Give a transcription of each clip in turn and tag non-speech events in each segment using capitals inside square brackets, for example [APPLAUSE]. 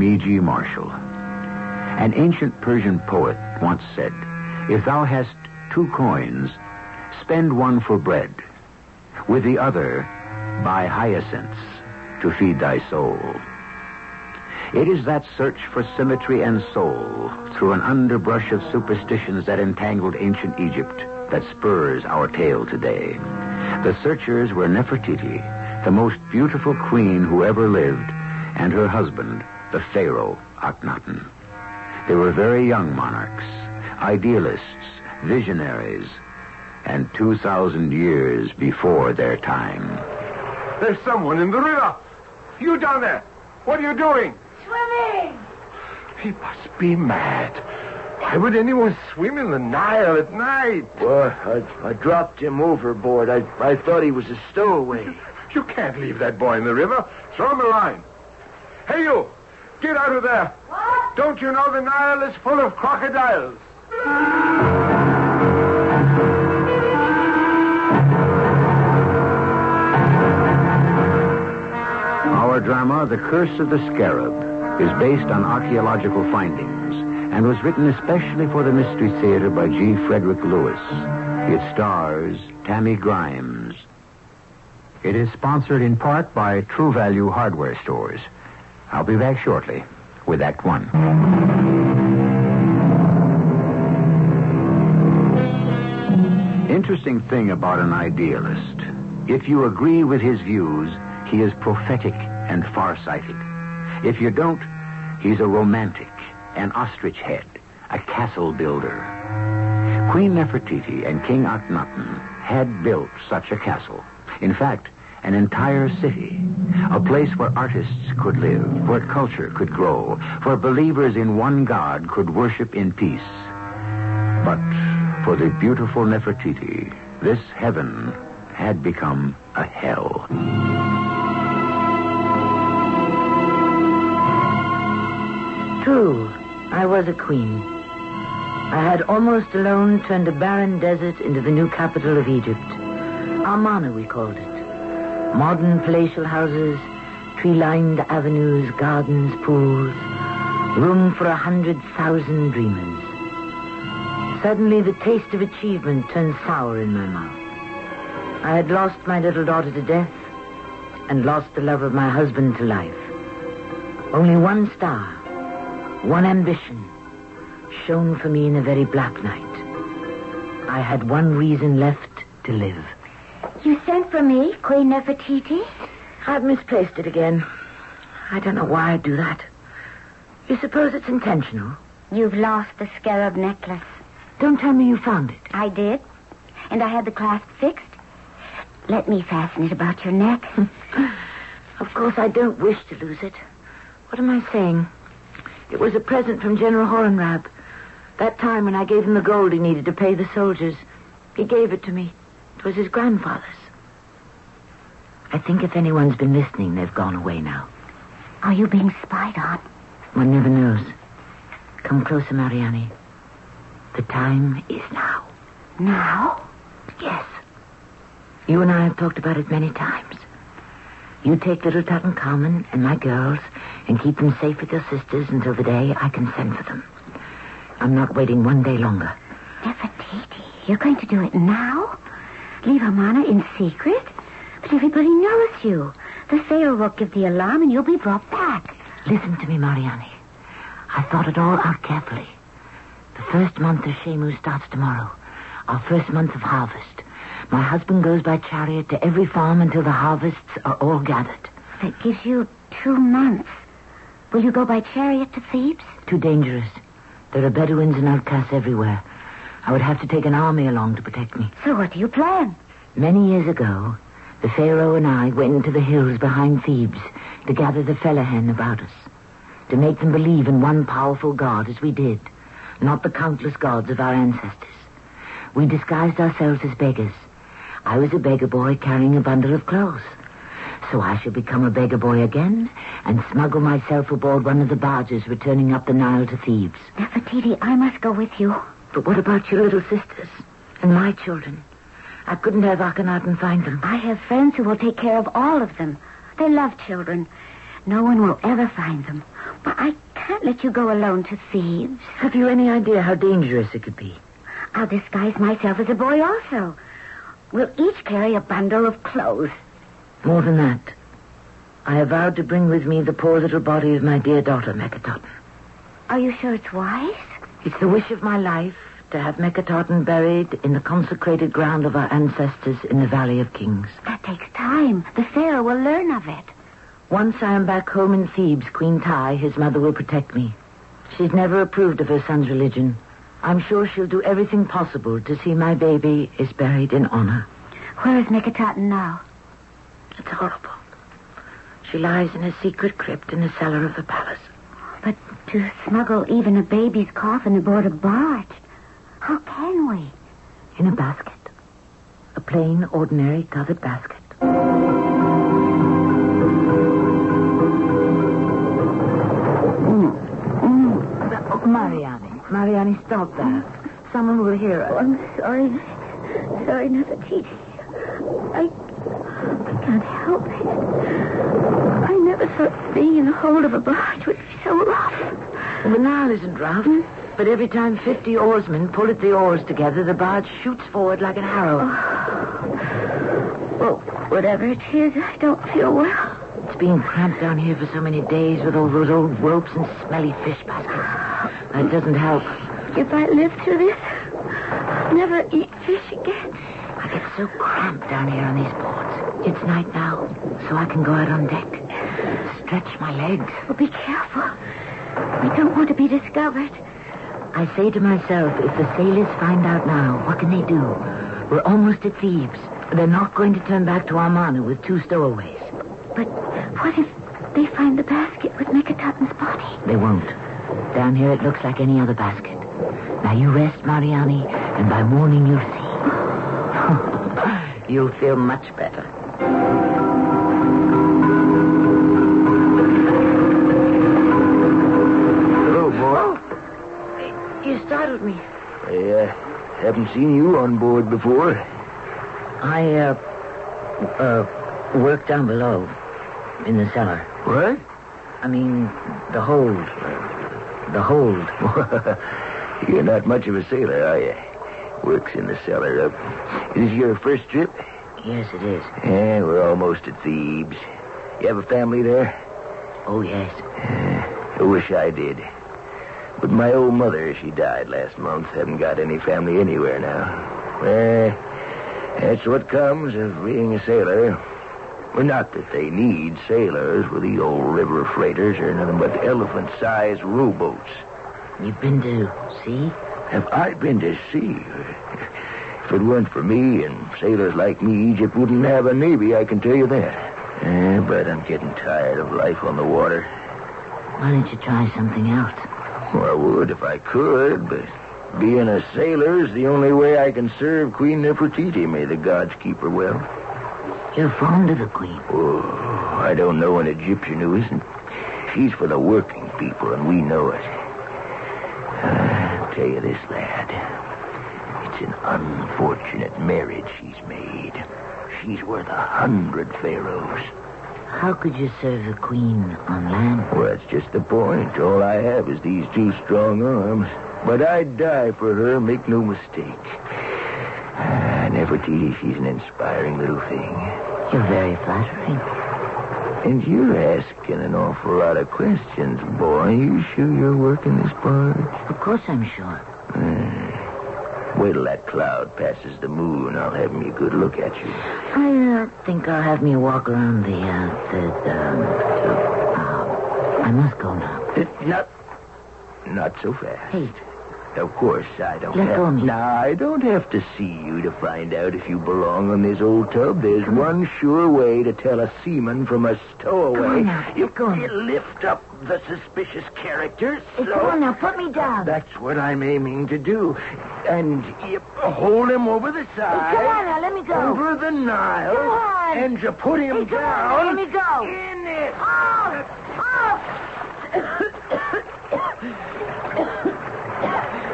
I'm E.G. Marshall. An ancient Persian poet once said, If thou hast two coins, spend one for bread. With the other, buy hyacinths to feed thy soul. It is that search for symmetry and soul through an underbrush of superstitions that entangled ancient Egypt that spurs our tale today. The searchers were Nefertiti, the most beautiful queen who ever lived, and her husband, the pharaoh Akhenaten. They were very young monarchs, idealists, visionaries, and 2,000 years before their time. There's someone in the river. You down there. What are you doing? Swimming! He must be mad. Why would anyone swim in the Nile at night? Well, I, I dropped him overboard. I, I thought he was a stowaway. You can't leave that boy in the river. Throw him a line. Hey, you! Get out of there. What? Don't you know the Nile is full of crocodiles? Our drama, The Curse of the Scarab, is based on archaeological findings and was written especially for the Mystery Theater by G. Frederick Lewis. It stars Tammy Grimes. It is sponsored in part by True Value Hardware Stores. I'll be back shortly with Act One. Interesting thing about an idealist. If you agree with his views, he is prophetic and farsighted. If you don't, he's a romantic, an ostrich head, a castle builder. Queen Nefertiti and King Akhenaten had built such a castle. In fact, an entire city, a place where artists could live, where culture could grow, where believers in one God could worship in peace. But for the beautiful Nefertiti, this heaven had become a hell. True, I was a queen. I had almost alone turned a barren desert into the new capital of Egypt. Amarna, we called it. Modern palatial houses, tree-lined avenues, gardens, pools. Room for a hundred thousand dreamers. Suddenly, the taste of achievement turned sour in my mouth. I had lost my little daughter to death and lost the love of my husband to life. Only one star, one ambition, shone for me in a very black night. I had one reason left to live. You sent for me, Queen Nefertiti? I've misplaced it again. I don't know why I do that. You suppose it's intentional? You've lost the scarab necklace. Don't tell me you found it. I did. And I had the clasp fixed. Let me fasten it about your neck. [LAUGHS] of course, I don't wish to lose it. What am I saying? It was a present from General Horenrab. That time when I gave him the gold he needed to pay the soldiers. He gave it to me. It was his grandfather's. I think if anyone's been listening, they've gone away now. Are you being spied on? One never knows. Come closer, Mariani. The time is now. Now? Yes. You and I have talked about it many times. You take little Tutankhamun and my girls and keep them safe with your sisters until the day I can send for them. I'm not waiting one day longer. Nefertiti, you're going to do it now? Leave Amarna in secret? But everybody knows you. The Pharaoh will give the alarm and you'll be brought back. Listen to me, Mariani. I thought it all out carefully. The first month of Shemu starts tomorrow. Our first month of harvest. My husband goes by chariot to every farm until the harvests are all gathered. That gives you two months. Will you go by chariot to Thebes? Too dangerous. There are Bedouins and outcasts everywhere. I would have to take an army along to protect me. So what do you plan? Many years ago, the Pharaoh and I went into the hills behind Thebes to gather the Fellahin about us. To make them believe in one powerful God as we did, not the countless gods of our ancestors. We disguised ourselves as beggars. I was a beggar boy carrying a bundle of clothes. So I shall become a beggar boy again and smuggle myself aboard one of the barges returning up the Nile to Thebes. Nefertiti, I must go with you. But what about your little sisters and my children? I couldn't have Akhenaten find them. I have friends who will take care of all of them. They love children. No one will ever find them. But I can't let you go alone to Thebes. Have you any idea how dangerous it could be? I'll disguise myself as a boy also. We'll each carry a bundle of clothes. More than that. I have vowed to bring with me the poor little body of my dear daughter, Meketaten. Are you sure it's wise? It's the wish of my life to have Meketaten buried in the consecrated ground of our ancestors in the Valley of Kings. That takes time. The Pharaoh will learn of it. Once I am back home in Thebes, Queen Tai, his mother, will protect me. She's never approved of her son's religion. I'm sure she'll do everything possible to see my baby is buried in honor. Where is Meketaten now? It's horrible. She lies in a secret crypt in the cellar of the palace. But to smuggle even a baby's coffin aboard a barge, how can we? In a basket. A plain, ordinary covered basket. Mm. Mariani. Mariani, stop that. Someone will hear us. Oh, I'm sorry. Sorry, Nefertiti. I, I can't help it. Never thought being in the hold of a barge would be so rough. Well, the Nile isn't rough. Hmm? But every time 50 oarsmen pull at the oars together, the barge shoots forward like an arrow. Oh. Well, whatever it is, I don't feel well. It's being cramped down here for so many days with all those old ropes and smelly fish baskets. That doesn't help. If I live through this, I'll never eat fish again. I get so cramped down here on these boards. It's night now, so I can go out on deck. Stretch my legs. Well, be careful. We don't want to be discovered. I say to myself, if the sailors find out now, what can they do? We're almost at Thebes. They're not going to turn back to Amarna with two stowaways. But what if they find the basket with Meketaten's body? They won't. Down here it looks like any other basket. Now you rest, Mariani, and by morning you'll see. [LAUGHS] [LAUGHS] you'll feel much better. I uh, haven't seen you on board before. I, uh, uh, work down below in the cellar. What? I mean, the hold. uh, the hold. [LAUGHS] You're not much of a sailor, are you? Works in the cellar. Uh, is this your first trip? Yes, it is. Yeah, we're almost at Thebes. You have a family there? Oh, yes. I wish I did. But my old mother, she died last month. Haven't got any family anywhere now. Well, that's what comes of being a sailor. Well, not that they need sailors with the old river freighters or nothing but elephant-sized rowboats. You've been to sea? Have I been to sea? If it weren't for me and sailors like me, Egypt wouldn't have a navy, I can tell you that. Eh, but I'm getting tired of life on the water. Why don't you try something else? Well, I would if I could, but being a sailor is the only way I can serve Queen Nefertiti. May the gods keep her well. You're fond of the queen. Oh, I don't know an Egyptian who isn't. She's for the working people, and we know it. I'll tell you this, lad. It's an unfortunate marriage she's made. She's worth a hundred pharaohs. How could you serve the queen on land? Well, that's just the point. All I have is these two strong arms. But I'd die for her, make no mistake. Ah, Nefertiti, she's an inspiring little thing. You're very flattering. And you're asking an awful lot of questions, boy. Are You sure you're working this part? Of course I'm sure. Wait till that cloud passes the moon. I'll have me a good look at you. I uh, think I'll have me a walk around the, uh, the, um, uh, I must go now. Not, not so fast. Hey, Of course, I don't Let have... go me. Now, I don't have to see you to find out if you belong on this old tub. There's one sure way to tell a seaman from a stowaway. Go on now. You, Go on. you lift up the suspicious characters. hey, so... come on now, put me down. That's what I'm aiming to do. And you hold him over the Hey, side. come on now, let me go. Over the Nile. Come on. And you put him Hey, come on down. now, let me go. In it. Oh! Oh!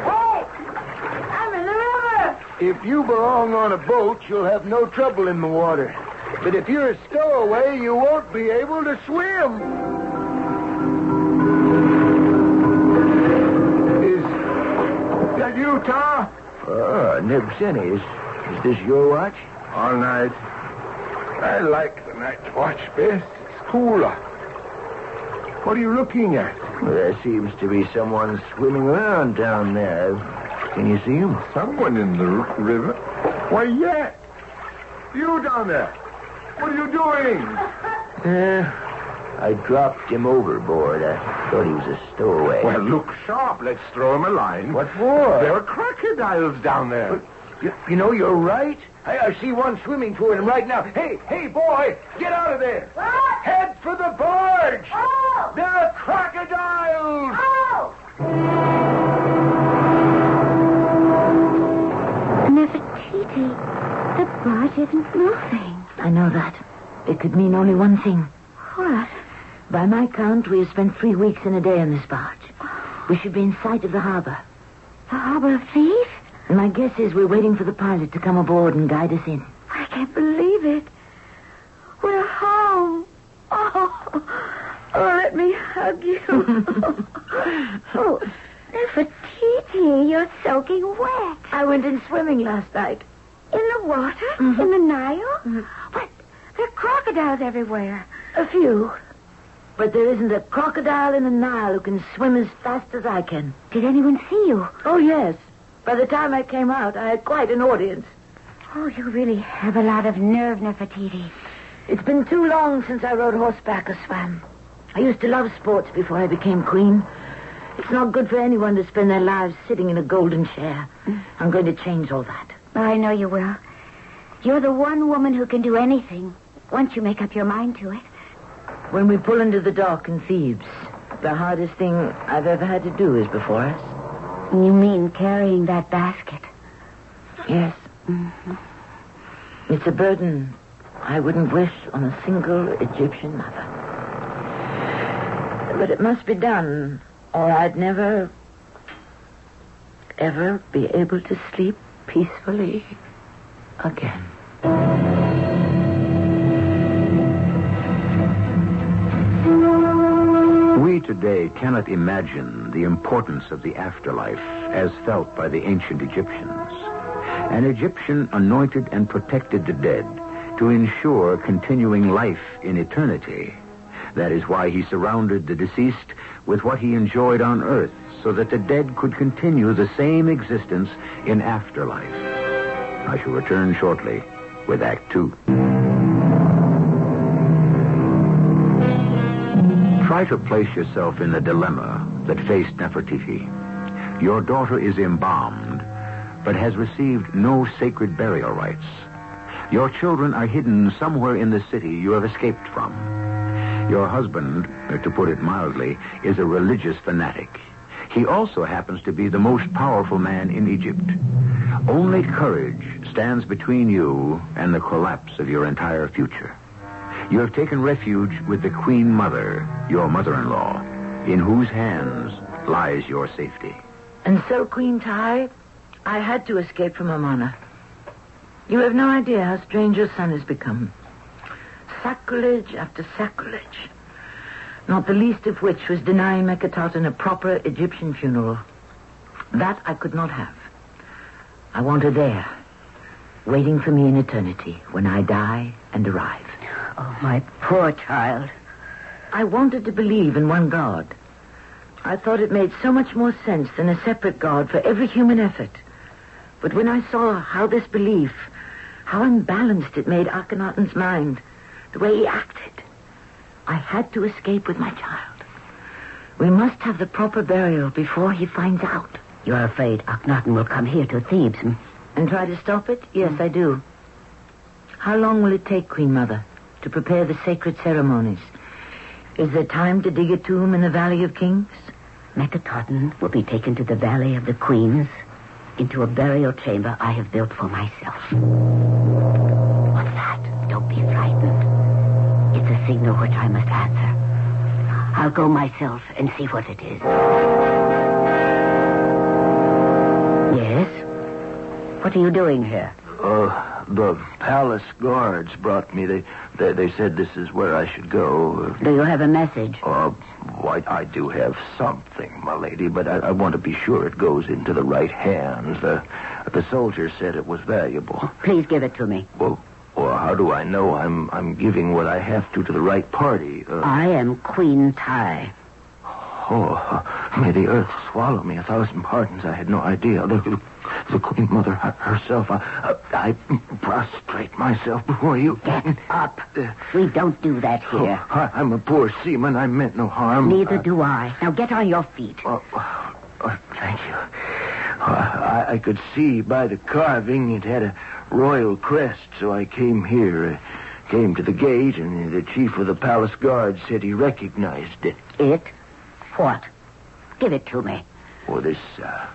hey! I'm in the river! If you belong on a boat, you'll have no trouble in the water. But if you're a stowaway, you won't be able to swim. That you, Tar? Oh, Nebseni, is, is this your watch? All night. I like the night watch best. It's cooler. What are you looking at? Well, there seems to be someone swimming around down there. Can you see him? Someone in the river. Why, yeah. You down there. What are you doing? Uh, I dropped him overboard. I thought he was a stowaway. Well, look sharp. Let's throw him a line. What for? There are crocodiles down there. You, you know, you're right. I, I see one swimming toward him right now. Hey, hey, boy, get out of there. What? Head for the barge. Oh! There are crocodiles. Oh! Nefertiti, the barge isn't moving. I know that. It could mean only one thing. What? By my count, we have spent three weeks and a day in this barge. We should be in sight of the harbor. The harbor of Thebes? And my guess is we're waiting for the pilot to come aboard and guide us in. I can't believe it. We're home. Oh, oh let me hug you. [LAUGHS] oh, Nefertiti, you're soaking wet. I went in swimming last night. In the water? Mm-hmm. In the Nile? Mm-hmm. But there are crocodiles everywhere. A few. But there isn't a crocodile in the Nile who can swim as fast as I can. Did anyone see you? Oh, yes. By the time I came out, I had quite an audience. Oh, you really have a lot of nerve, Nefertiti. It's been too long since I rode horseback or swam. I used to love sports before I became queen. It's not good for anyone to spend their lives sitting in a golden chair. I'm going to change all that. I know you will. You're the one woman who can do anything once you make up your mind to it. When we pull into the dock in Thebes, the hardest thing I've ever had to do is before us. You mean carrying that basket? Yes. Mm-hmm. It's a burden I wouldn't wish on a single Egyptian mother. But it must be done, or I'd never, ever be able to sleep peacefully again. Today cannot imagine the importance of the afterlife as felt by the ancient Egyptians. An Egyptian anointed and protected the dead to ensure continuing life in eternity. That is why he surrounded the deceased with what he enjoyed on earth, so that the dead could continue the same existence in afterlife. I shall return shortly with Act Two. Try to place yourself in the dilemma that faced Nefertiti. Your daughter is embalmed, but has received no sacred burial rites. Your children are hidden somewhere in the city you have escaped from. Your husband, to put it mildly, is a religious fanatic. He also happens to be the most powerful man in Egypt. Only courage stands between you and the collapse of your entire future. You have taken refuge with the Queen Mother, your mother-in-law, in whose hands lies your safety. And so, Queen Tai, I had to escape from Amarna. You have no idea how strange your son has become. Sacrilege after sacrilege. Not the least of which was denying Meketaten a proper Egyptian funeral. That I could not have. I want her there, waiting for me in eternity when I die and arrive. Oh, my poor child. I wanted to believe in one God. I thought it made so much more sense than a separate God for every human effort. But when I saw how this belief, how unbalanced it made Akhenaten's mind, the way he acted, I had to escape with my child. We must have the proper burial before he finds out. You're afraid Akhenaten will come here to Thebes, hmm? And try to stop it? Yes, I do. How long will it take, Queen Mother, to prepare the sacred ceremonies? Is there time to dig a tomb in the Valley of Kings? Meketaten will be taken to the Valley of the Queens, into a burial chamber I have built for myself. What's that? Don't be frightened. It's a signal which I must answer. I'll go myself and see what it is. Yes? What are you doing here? Uh, the palace guards brought me. They, they, they said this is where I should go. Do you have a message? Uh, why, I do have something, my lady, but I, I want to be sure it goes into the right hands. The, the soldier said it was valuable. Please give it to me. Well, well, how do I know I'm I'm giving what I have to to the right party? Uh, I am Queen Tai. Oh, may the earth swallow me a thousand pardons. I had no idea. The, the Queen Mother herself. I, I, prostrate myself before you. Get up. We don't do that here. Oh, I, am a poor seaman. I meant no harm. Neither uh, do I. Now get on your feet. Oh, oh thank you. I, I, could see by the carving it had a royal crest, so I came here. Uh, came to the gate, and the chief of the palace guard said he recognized it. It? What? Give it to me. Oh, this uh,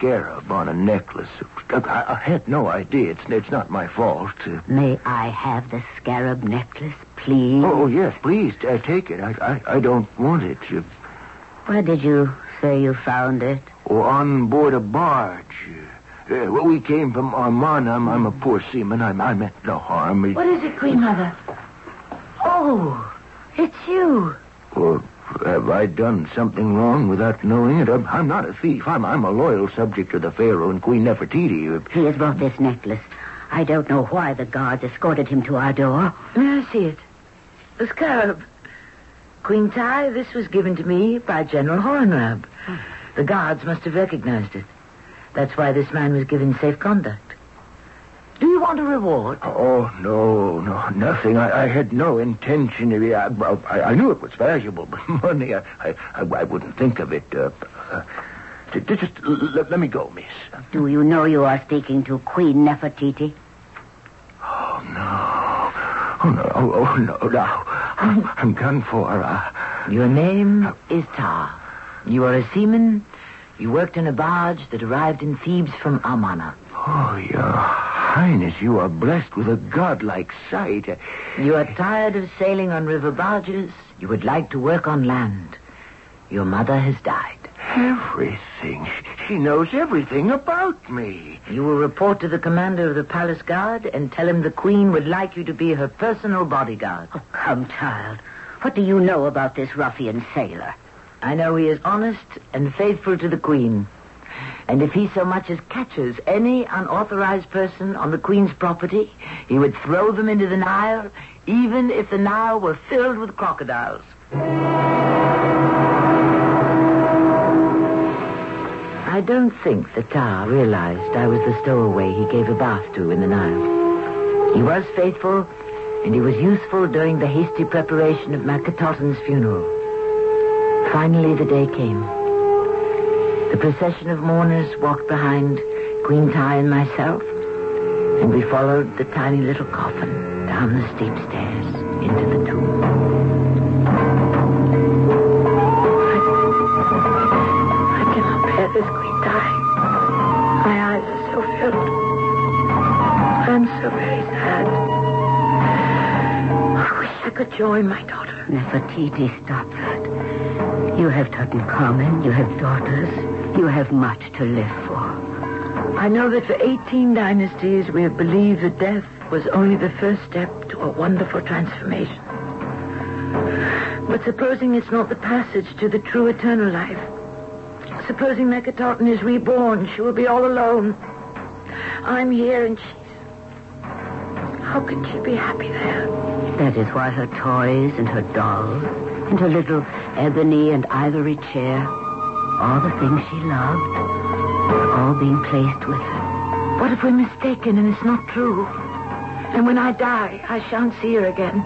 scarab on a necklace. I, I, had no idea. It's, it's not my fault. Uh, May I have the scarab necklace, please? Oh, yes, please. Uh, take it. I, I, I don't want it. Uh, Where did you say you found it? Oh, on board a barge. Uh, well, we came from Amarna. I'm, I'm a poor seaman. I, I meant no harm. What is it, Queen Mother? Oh, it's you. Well, have I done something wrong without knowing it? I'm, I'm not a thief. I'm, I'm a loyal subject to the Pharaoh and Queen Nefertiti. He has brought this necklace. I don't know why the guards escorted him to our door. May I see it? The scarab. Queen Tai, this was given to me by General Hornrab. Hmm. The guards must have recognized it. That's why this man was given safe conduct. Do you want a reward? Oh, no, no, nothing. I, I had no intention of it. I, I, I, knew it was valuable, [LAUGHS] but money, I, I, I wouldn't think of it. Uh, uh, just let, let me go, miss. Do you know you are speaking to Queen Nefertiti? Oh, no, oh, no, oh no, no. I'm, I'm done for. Uh, Your name is Tar. You are a seaman. You worked in a barge that arrived in Thebes from Amarna. Oh, Your Highness, you are blessed with a godlike sight. You are tired of sailing on river barges. You would like to work on land. Your mother has died. Everything. She knows everything about me. You will report to the commander of the palace guard and tell him the queen would like you to be her personal bodyguard. Oh, come, child. What do you know about this ruffian sailor? I know he is honest and faithful to the queen. And if he so much as catches any unauthorized person on the queen's property, he would throw them into the Nile, even if the Nile were filled with crocodiles. I don't think the Tar realized I was the stowaway he gave a bath to in the Nile. He was faithful, and he was useful during the hasty preparation of Meketaten's funeral. Finally, the day came. The procession of mourners walked behind Queen Tai and myself, and we followed the tiny little coffin down the steep stairs into the tomb. I cannot bear this, Queen Tai. My eyes are so filled. I am so very sad. I wish I could join my daughter. Nefertiti, stop that. You have Tutankhamun, you have daughters, you have much to live for. I know that for 18 dynasties we have believed that death was only the first step to a wonderful transformation. But supposing it's not the passage to the true eternal life, supposing Meketaten is reborn, she will be all alone. I'm here and she's. How can she be happy there? That is why her toys and her dolls and her little ebony and ivory chair, all the things she loved, are all being placed with her. What if we're mistaken and it's not true? And when I die, I shan't see her again.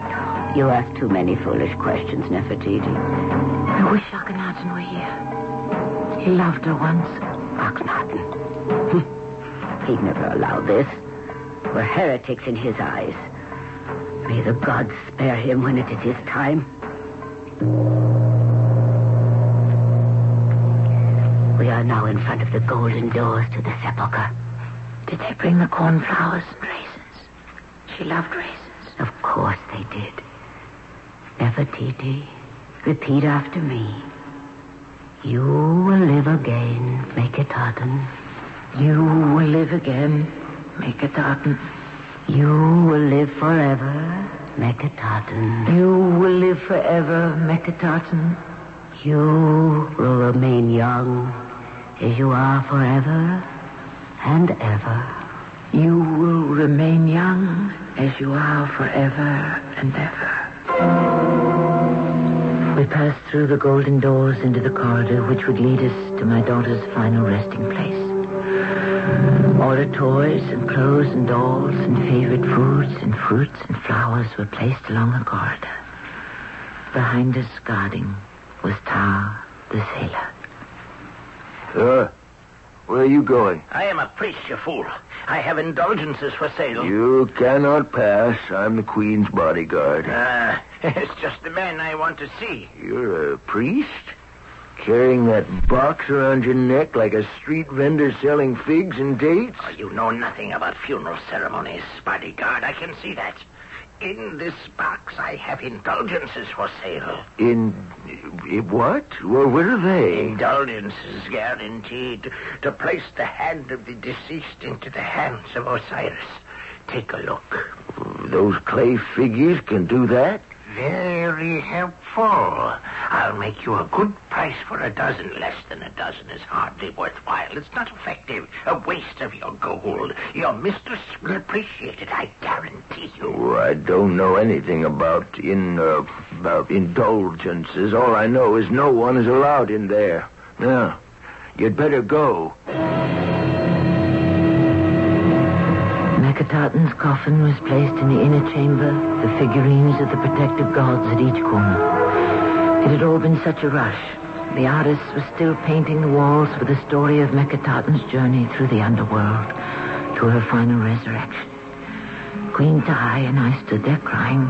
You ask too many foolish questions, Nefertiti. I wish Akhenaten were here. He loved her once. Akhenaten. [LAUGHS] He'd never allow this. We're heretics in his eyes. May the gods spare him when it is his time. Are now in front of the golden doors to the sepulchre. Did they bring the cornflowers and raisins? She loved raisins. Of course they did. Nefertiti, repeat after me. You will live again, Meketaten. You will live again, Meketaten. You will live forever, Meketaten. You will live forever, Meketaten. You will remain young as you are forever and ever. You will remain young as you are forever and ever. We passed through the golden doors into the corridor which would lead us to my daughter's final resting place. All her toys and clothes and dolls and favorite foods and fruits and flowers were placed along the corridor. Behind us, guarding, was Tar, the sailor. Sir, where are you going? I am a priest, you fool. I have indulgences for sale. You cannot pass. I'm the Queen's bodyguard. Ah, [LAUGHS] it's just the man I want to see. You're a priest? Carrying that box around your neck like a street vendor selling figs and dates? Oh, you know nothing about funeral ceremonies, bodyguard. I can see that. In this box, I have indulgences for sale. In, in what? Well, what are they? Indulgences guaranteed to place the hand of the deceased into the hands of Osiris. Take a look. Those clay figures can do that? Very helpful. I'll make you a good price for a dozen. Less than a dozen is hardly worthwhile. It's not effective. A waste of your gold. Your mistress will appreciate it, I guarantee you. Oh, I don't know anything about in uh, about indulgences. All I know is no one is allowed in there. Now, you'd better go. Meketaten's coffin was placed in the inner chamber, the figurines of the protective gods at each corner. It had all been such a rush. The artist was still painting the walls with the story of Meketaten's journey through the underworld to her final resurrection. queen Tai, and I stood there crying.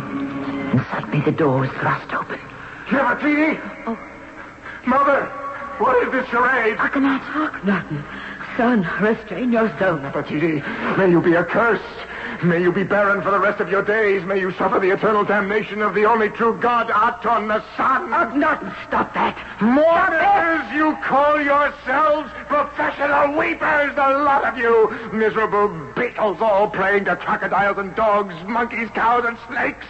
And suddenly the door was thrust open. Nefertiti! Oh. Mother! What is this charade? I cannot talk, Akhenaten. Son, restrain yourself. Nefertiti, may you be accursed. May you be barren for the rest of your days. May you suffer the eternal damnation of the only true God, Aton, the sun. Uh, Akhenaten, stop that. Mourners, you call yourselves professional weepers, the lot of you. Miserable beetles all praying to crocodiles and dogs, monkeys, cows, and snakes.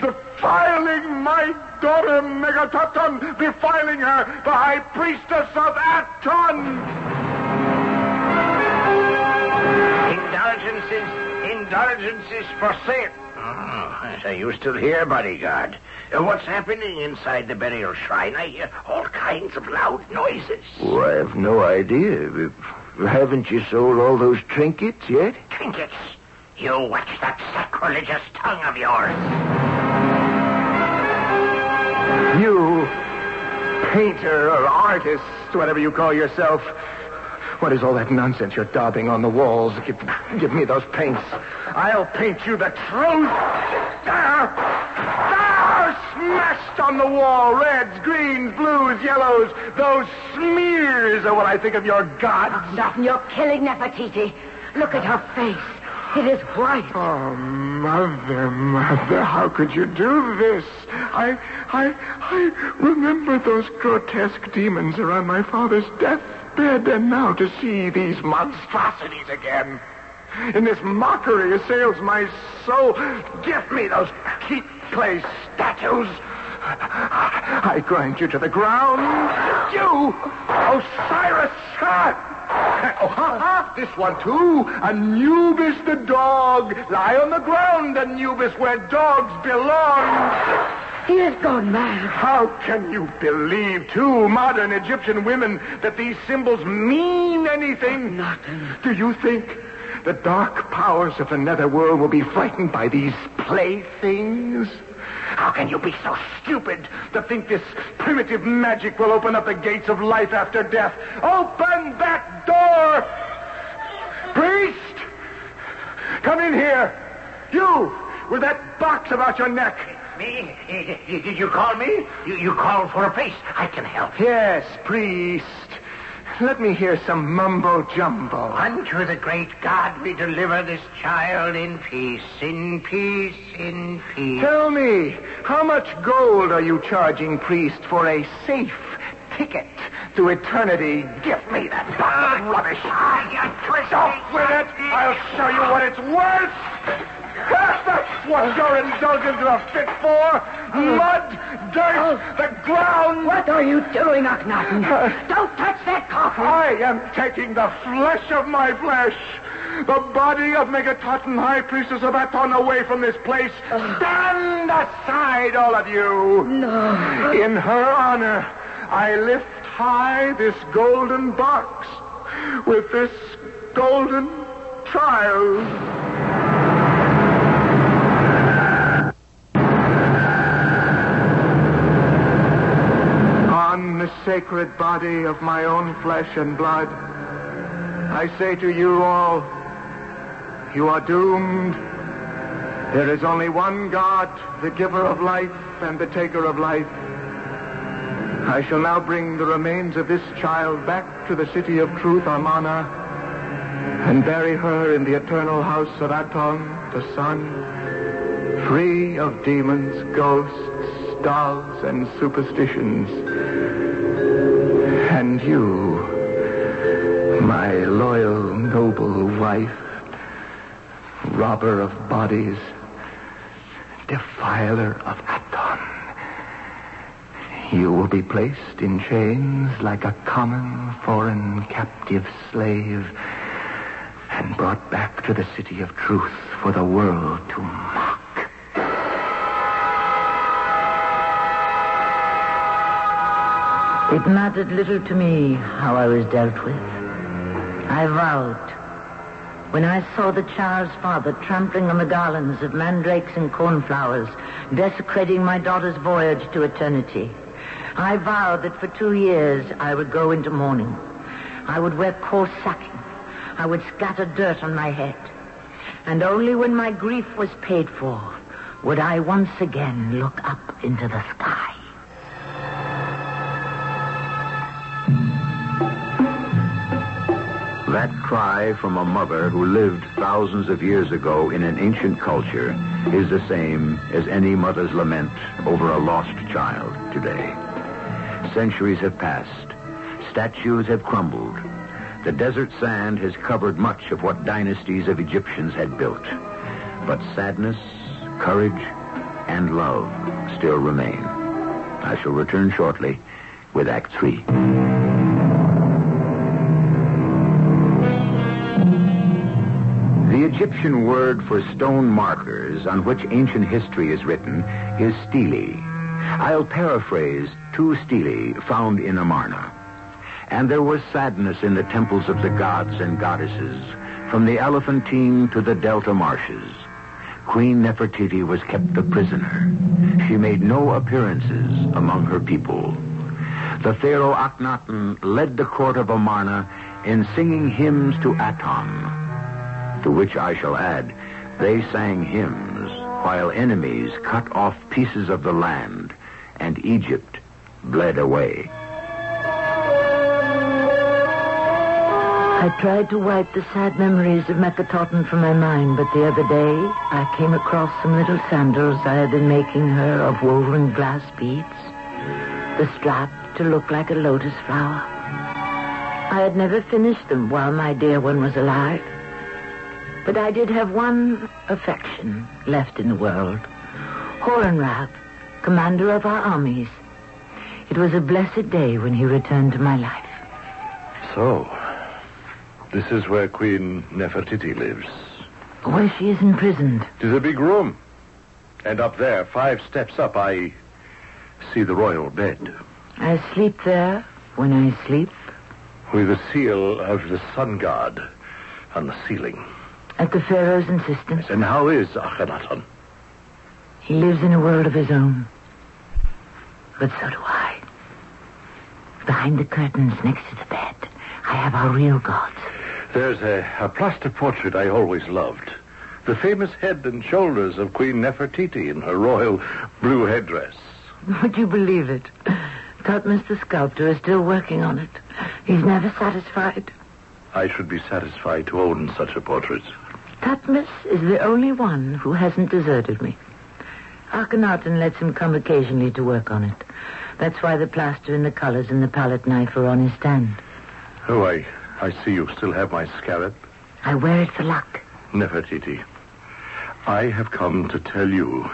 Defiling my daughter Meketaten, defiling her, the high priestess of Aton. Indulgences indulgences for sale. Oh, so you still here, bodyguard? Uh, what's happening inside the burial shrine? I hear all kinds of loud noises. Oh, I have no idea. Haven't you sold all those trinkets yet? Trinkets? You watch that sacrilegious tongue of yours. You, painter or artist, whatever you call yourself, what is all that nonsense you're daubing on the walls? Give, give me those paints. I'll paint you the truth. There! There! Smashed on the wall. Reds, greens, blues, yellows. Those smears are what I think of your gods. Nothing. You're killing Nefertiti. Look at her face. It is white. Oh, mother, mother, how could you do this? I, I, I remember those grotesque demons around my father's death bed, and now to see these monstrosities again. And this mockery assails my soul. Give me those keep clay statues. I grind you to the ground. You, Osiris. Oh, ha, ha, this one too. Anubis the dog. Lie on the ground, Anubis, where dogs belong. He has gone mad. How can you believe, too, modern Egyptian women, that these symbols mean anything? Nothing. Do you think the dark powers of the netherworld will be frightened by these playthings? How can you be so stupid to think this primitive magic will open up the gates of life after death? Open that door! Priest! Come in here! You, with that box about your neck. Me? Did you call me? You, you called for a priest. I can help. Yes, priest. Let me hear some mumbo jumbo. Unto the great God we deliver this child in peace, in peace, in peace. Tell me, how much gold are you charging, priest, for a safe ticket to eternity? Give me that bag of rubbish. Off with it. I'll show you what it's worth. That's what your indulgences are fit for. Oh. Mud, dirt, oh. the ground. What are you doing, Akhenaten? Uh. Don't touch that coffin. I am taking the flesh of my flesh. The body of Meketaten, High Priestess of Aton, away from this place. Oh. Stand aside, all of you. No. In her honor, I lift high this golden box with this golden child. Sacred body of my own flesh and blood, I say to you all, you are doomed. There is only one God, the giver of life and the taker of life. I shall now bring the remains of this child back to the city of truth, Amarna, and bury her in the eternal house of Aton, the sun, free of demons, ghosts, dogs, and superstitions. And you, my loyal, noble wife, robber of bodies, defiler of Aton, you will be placed in chains like a common foreign captive slave and brought back to the city of truth for the world to It mattered little to me how I was dealt with. I vowed. When I saw the child's father trampling on the garlands of mandrakes and cornflowers, desecrating my daughter's voyage to eternity, I vowed that for two years I would go into mourning. I would wear coarse sacking. I would scatter dirt on my head. And only when my grief was paid for would I once again look up into the sky. That cry from a mother who lived thousands of years ago in an ancient culture is the same as any mother's lament over a lost child today. Centuries have passed. Statues have crumbled. The desert sand has covered much of what dynasties of Egyptians had built. But sadness, courage, and love still remain. I shall return shortly with Act Three. Egyptian word for stone markers on which ancient history is written is stele. I'll paraphrase two stele found in Amarna. And there was sadness in the temples of the gods and goddesses, from the Elephantine to the Delta marshes. Queen Nefertiti was kept a prisoner. She made no appearances among her people. The Pharaoh Akhenaten led the court of Amarna in singing hymns to Aton, to which I shall add, they sang hymns while enemies cut off pieces of the land and Egypt bled away. I tried to wipe the sad memories of Meketaten from my mind, but the other day I came across some little sandals I had been making her of woven glass beads, the strap to look like a lotus flower. I had never finished them while my dear one was alive. But I did have one affection left in the world. Horemheb, commander of our armies. It was a blessed day when he returned to my life. So, this is where Queen Nefertiti lives. Where she is imprisoned. It is a big room. And up there, five steps up, I see the royal bed. I sleep there when I sleep. With the seal of the sun god on the ceiling. At the Pharaoh's insistence. And how is Akhenaten? He lives in a world of his own. But so do I. Behind the curtains next to the bed, I have our real gods. There's a, a plaster portrait I always loved. The famous head and shoulders of Queen Nefertiti in her royal blue headdress. Would you believe it? Tutmus the sculptor is still working on it. He's never satisfied. I should be satisfied to own such a portrait. Tutmus is the only one who hasn't deserted me. Akhenaten lets him come occasionally to work on it. That's why the plaster and the colors and the palette knife are on his stand. Oh, I, I see you still have my scarab. I wear it for luck. Nefertiti, I have come to tell you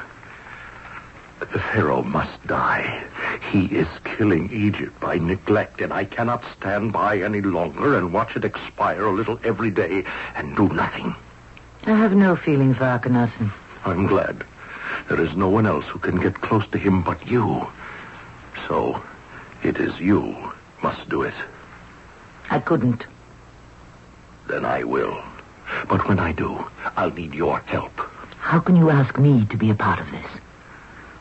that the Pharaoh must die. He is killing Egypt by neglect, and I cannot stand by any longer and watch it expire a little every day and do nothing. I have no feeling for Akhenaten. I'm glad. There is no one else who can get close to him but you. So, it is you must do it. I couldn't. Then I will. But when I do, I'll need your help. How can you ask me to be a part of this?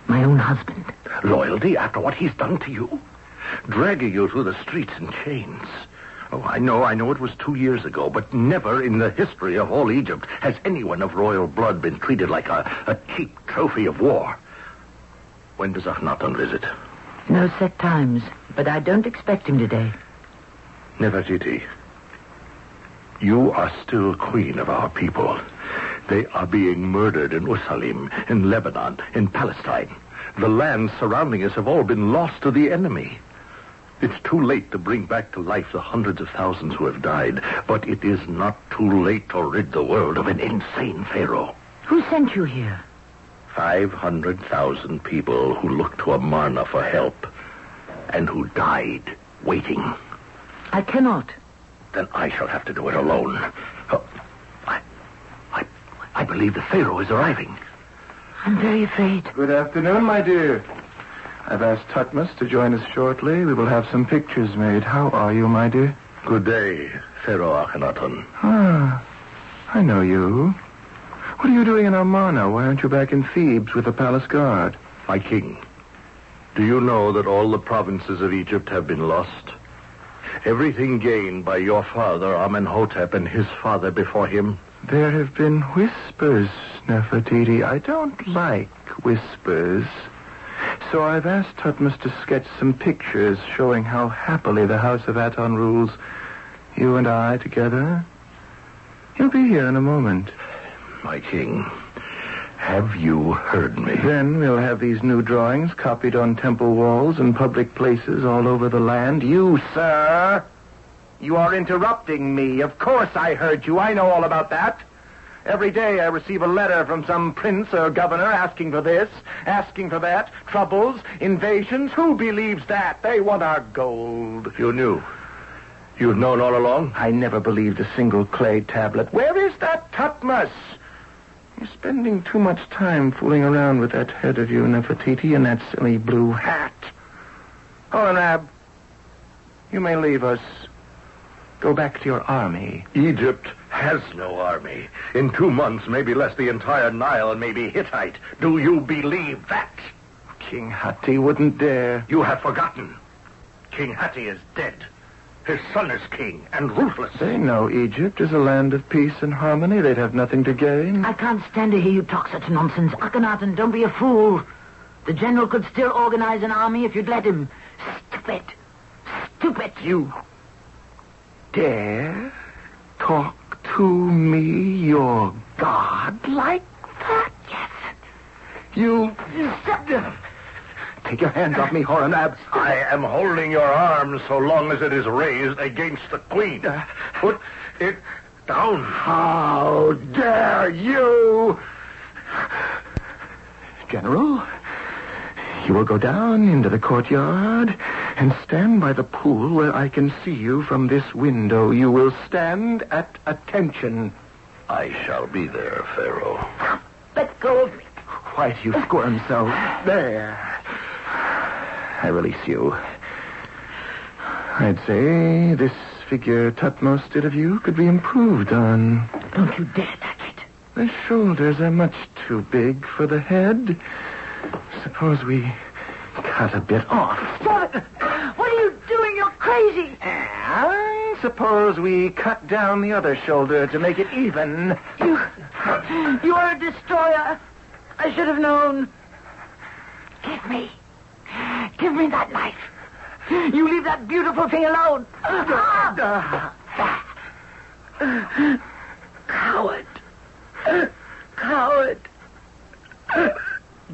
My own husband. Loyalty after what he's done to you? Dragging you through the streets in chains. Oh, I know, I know it was two years ago, but never in the history of all Egypt has anyone of royal blood been treated like a, a cheap trophy of war. When does Akhenaten visit? No set times, but I don't expect him today. Nefertiti, you are still queen of our people. They are being murdered in Usalim, in Lebanon, in Palestine. The lands surrounding us have all been lost to the enemy. It's too late to bring back to life the hundreds of thousands who have died, but it is not too late to rid the world of an insane pharaoh. Who sent you here? 500,000 people who looked to Amarna for help and who died waiting. I cannot. Then I shall have to do it alone. Oh, I, I, I believe the Pharaoh is arriving. I'm very afraid. Good afternoon, my dear. I've asked Tutmus to join us shortly. We will have some pictures made. How are you, my dear? Good day, Pharaoh Akhenaten. Ah, I know you. What are you doing in Amarna? Why aren't you back in Thebes with the palace guard? My king, do you know that all the provinces of Egypt have been lost? Everything gained by your father, Amenhotep, and his father before him, There have been whispers, Nefertiti. I don't like whispers. So I've asked Tutmos to sketch some pictures showing how happily the House of Aton rules. You and I together. He'll be here in a moment. My king, have you heard me? Then we'll have these new drawings copied on temple walls and public places all over the land. You, sir, you are interrupting me. Of course I heard you. I know all about that. Every day I receive a letter from some prince or governor asking for this, asking for that. Troubles, invasions. Who believes that? They want our gold. You knew. You've known all along? I never believed a single clay tablet. Where is that Tutmos? You're spending too much time fooling around with that head of you, Nefertiti, and that silly blue hat. Horemheb, you may leave us. Go back to your army. Egypt has no army. In two months, maybe less, the entire Nile may be Hittite. Do you believe that? King Hatti wouldn't dare. You have forgotten. King Hatti is dead. His son is king and ruthless. They know Egypt is a land of peace and harmony. They'd have nothing to gain. I can't stand to hear you talk such nonsense. Akhenaten, don't be a fool. The general could still organize an army if you'd let him. Stupid. Stupid. You dare talk to me, your God, like that? Yes. You... Take your hands off me, Horemheb. I am holding your arm so long as it is raised against the queen. Uh, Put it down. How dare you? General, you will go down into the courtyard and stand by the pool where I can see you from this window. You will stand at attention. I shall be there, Pharaoh. Let go of me. Why do you squirm so? There. I release you. I'd say this figure Tutmos did of you could be improved on. Don't you dare touch it. The shoulders are much too big for the head. Suppose we cut a bit off. Stop it. What are you doing? You're crazy. And suppose we cut down the other shoulder to make it even. You, you are a destroyer. I should have known. Give me, give me that knife. You leave that beautiful thing alone. Coward. Coward.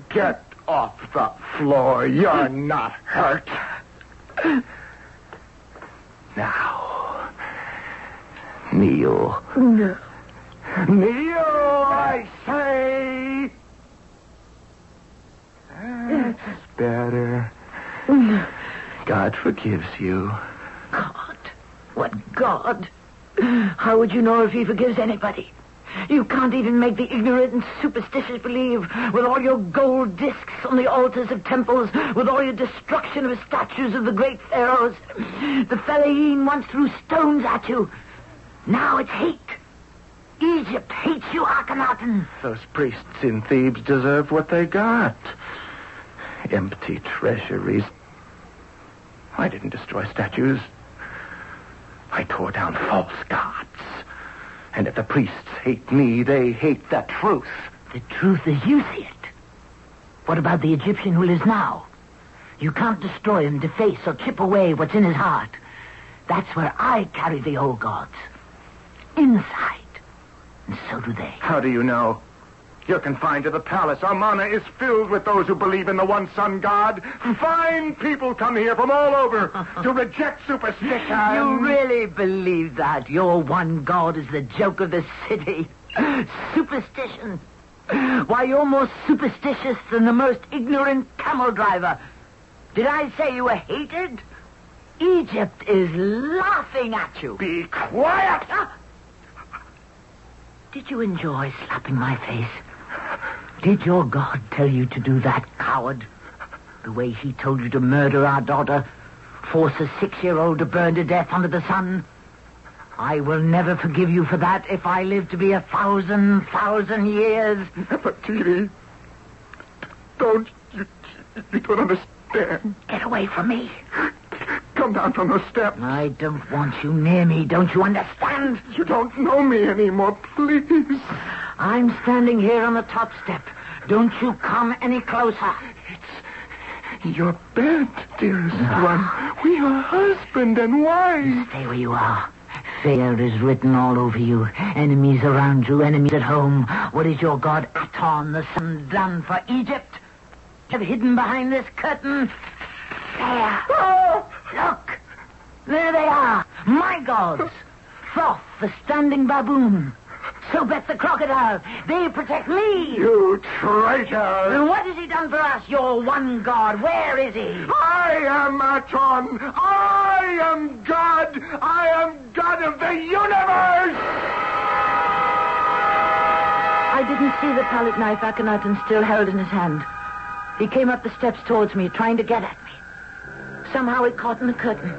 Get off the floor. You're not hurt. Now, kneel. No. Kneel, I say. That's better. God forgives you. God. What God? How would you know if he forgives anybody? You can't even make the ignorant and superstitious believe with all your gold discs on the altars of temples, with all your destruction of statues of the great pharaohs. The Fellahin once threw stones at you. Now it's hate. Egypt hates you, Akhenaten. Those priests in Thebes deserved what they got. Empty treasuries. I didn't destroy statues. I tore down false gods. And if the priests hate me, they hate the truth. The truth as you see it. What about the Egyptian who lives now? You can't destroy him, deface, or chip away what's in his heart. That's where I carry the old gods. Inside. And so do they. How do you know? You're confined to the palace. Amarna is filled with those who believe in the one sun God. Fine people come here from all over [LAUGHS] to reject superstition. You really believe that? Your one god is the joke of the city. Superstition. Why, you're more superstitious than the most ignorant camel driver. Did I say you were hated? Egypt is laughing at you. Be quiet! Did you enjoy slapping my face? Did your God tell you to do that, coward? The way he told you to murder our daughter, force a six-year-old to burn to death under the sun? I will never forgive you for that if I live to be a thousand, thousand years. Nefertiti, don't, you, you don't understand. Get away from me. Come down from those steps. I don't want you near me. Don't you understand? You don't know me anymore, please. I'm standing here on the top step. Don't you come any closer. It's your bed, dearest one. We are husband and wife. Stay where you are. Fear is written all over you. Enemies around you, enemies at home. What is your god Aton, the sun done for Egypt? Have hidden behind this curtain? There. Oh, Look. There they are. My gods. [LAUGHS] Thoth, the standing baboon. Sobek the crocodile. They protect me. You traitor. And what has he done for us, your one god? Where is he? I am Aton. I am God. I am God of the universe. I didn't see the palette knife Akhenaten still held in his hand. He came up the steps towards me, trying to get at me. Somehow it caught in the curtain.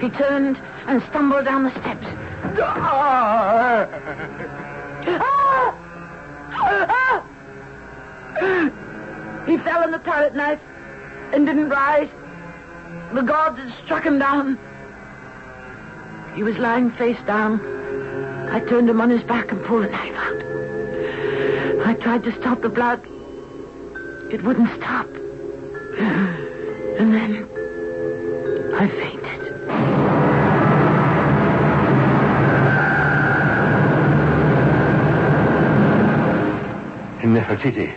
He turned and stumbled down the steps. Ah! Ah! Ah! He fell on the palette knife and didn't rise. The gods had struck him down. He was lying face down. I turned him on his back and pulled the knife out. I tried to stop the blood. It wouldn't stop. And then I fainted. Nefertiti.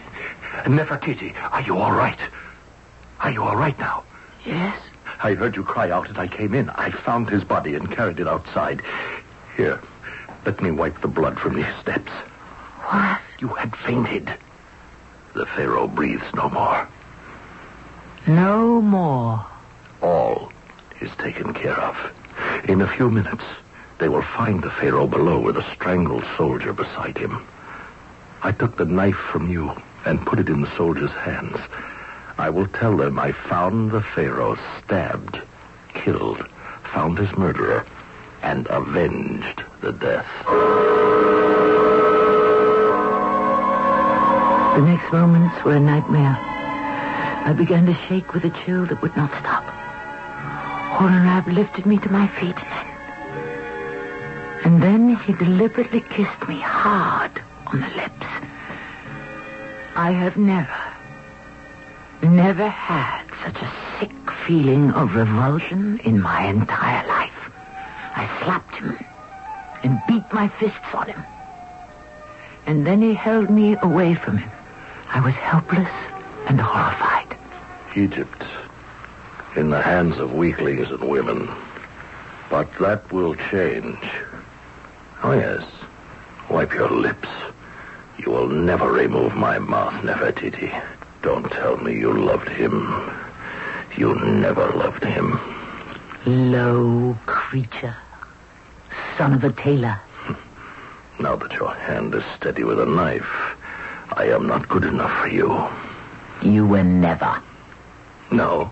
Nefertiti, are you all right? Are you all right now? Yes? I heard you cry out as I came in. I found his body and carried it outside. Here, let me wipe the blood from these steps. What? You had fainted. The Pharaoh breathes no more. No more. All is taken care of. In a few minutes, they will find the Pharaoh below with a strangled soldier beside him. I took the knife from you and put it in the soldier's hands. I will tell them I found the Pharaoh stabbed, killed, found his murderer, and avenged the death. The next moments were a nightmare. I began to shake with a chill that would not stop. Horemheb lifted me to my feet. And then he deliberately kissed me hard on the lips. I have never, never had such a sick feeling of revulsion in my entire life. I slapped him and beat my fists on him. And then he held me away from him. I was helpless and horrified. Egypt in the hands of weaklings and women. But that will change. Oh, yes. Wipe your lips. You will never remove my mouth, Nefertiti. Don't tell me you loved him. You never loved him. Low creature. Son of a tailor. [LAUGHS] Now that your hand is steady with a knife, I am not good enough for you. You were never. No.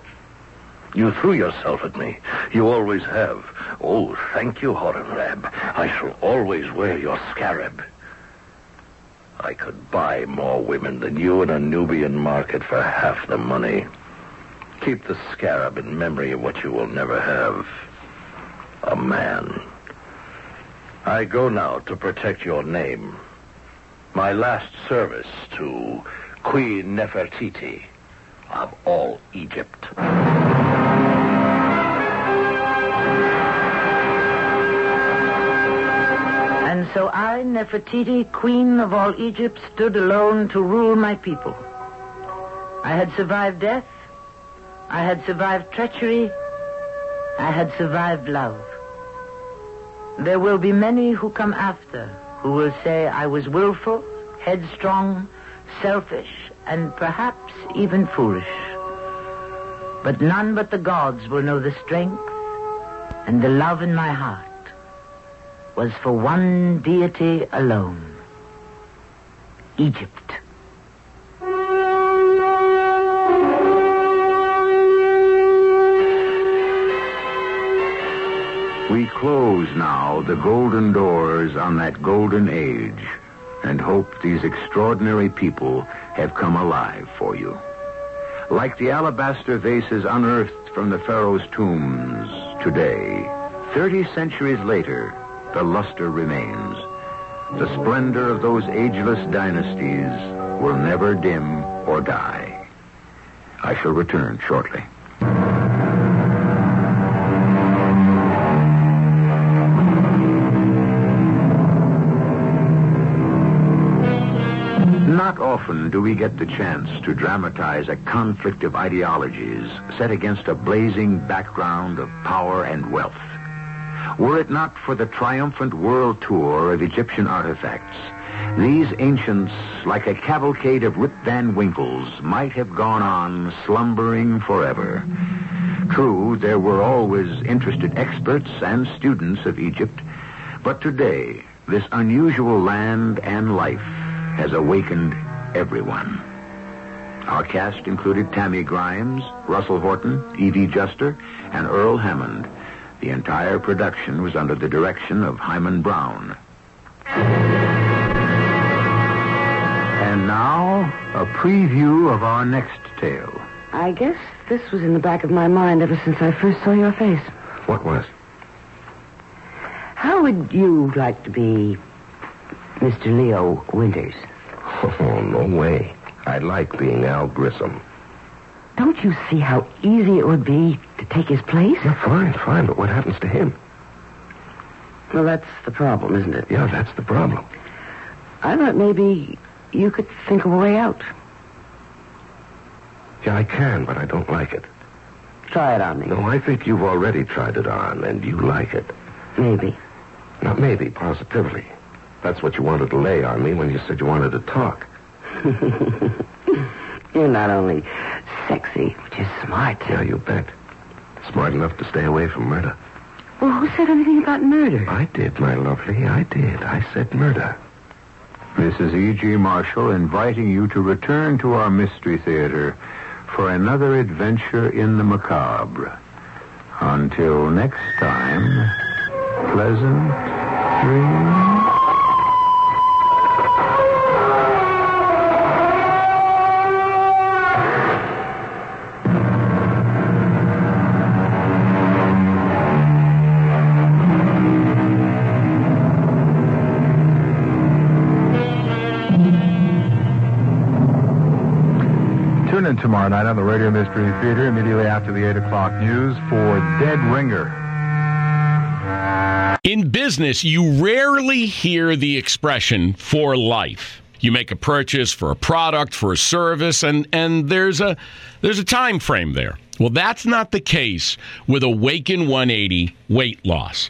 You threw yourself at me. You always have. Oh, thank you, Horemheb. I shall always wear your scarab. I could buy more women than you in a Nubian market for half the money. Keep the scarab in memory of what you will never have. A man. I go now to protect your name. My last service to Queen Nefertiti of all Egypt. So I, Nefertiti, queen of all Egypt, stood alone to rule my people. I had survived death. I had survived treachery. I had survived love. There will be many who come after who will say I was willful, headstrong, selfish, and perhaps even foolish. But none but the gods will know the strength and the love in my heart was for one deity alone Egypt. We close now the golden doors on that golden age and hope these extraordinary people have come alive for you. Like the alabaster vases unearthed from the pharaoh's tombs today, 30 centuries later, the luster remains. The splendor of those ageless dynasties will never dim or die. I shall return shortly. Not often do we get the chance to dramatize a conflict of ideologies set against a blazing background of power and wealth. Were it not for the triumphant world tour of Egyptian artifacts, these ancients, like a cavalcade of Rip Van Winkles, might have gone on slumbering forever. True, there were always interested experts and students of Egypt, but today, this unusual land and life has awakened everyone. Our cast included Tammy Grimes, Russell Horton, Evie Juster, and Earl Hammond. The entire production was under the direction of Himan Brown. And now, a preview of our next tale. I guess this was in the back of my mind ever since I first saw your face. What was? How would you like to be Mr. Leo Winters? [LAUGHS] Oh, no way. I like being Al Grissom. Don't you see how easy it would be to take his place? Yeah, fine, fine, but what happens to him? Well, that's the problem, isn't it? Yeah, that's the problem. I thought maybe you could think of a way out. Yeah, I can, but I don't like it. Try it on me. No, I think you've already tried it on, and you like it. Maybe. Not maybe, positively. That's what you wanted to lay on me when you said you wanted to talk. [LAUGHS] You're not only sexy, which is smart. Yeah, you bet. Smart enough to stay away from murder. Well, who said anything about murder? I did, my lovely. I did. I said murder. This is E.G. Marshall inviting you to return to our Mystery Theater for another adventure in the macabre. Until next time, pleasant dreams. Theater immediately after the 8 o'clock news for Dead Ringer. In business, you rarely hear the expression for life. You make a purchase for a product, for a service, and, and there's a there's a time frame there. Well, that's not the case with Awaken 180 weight loss.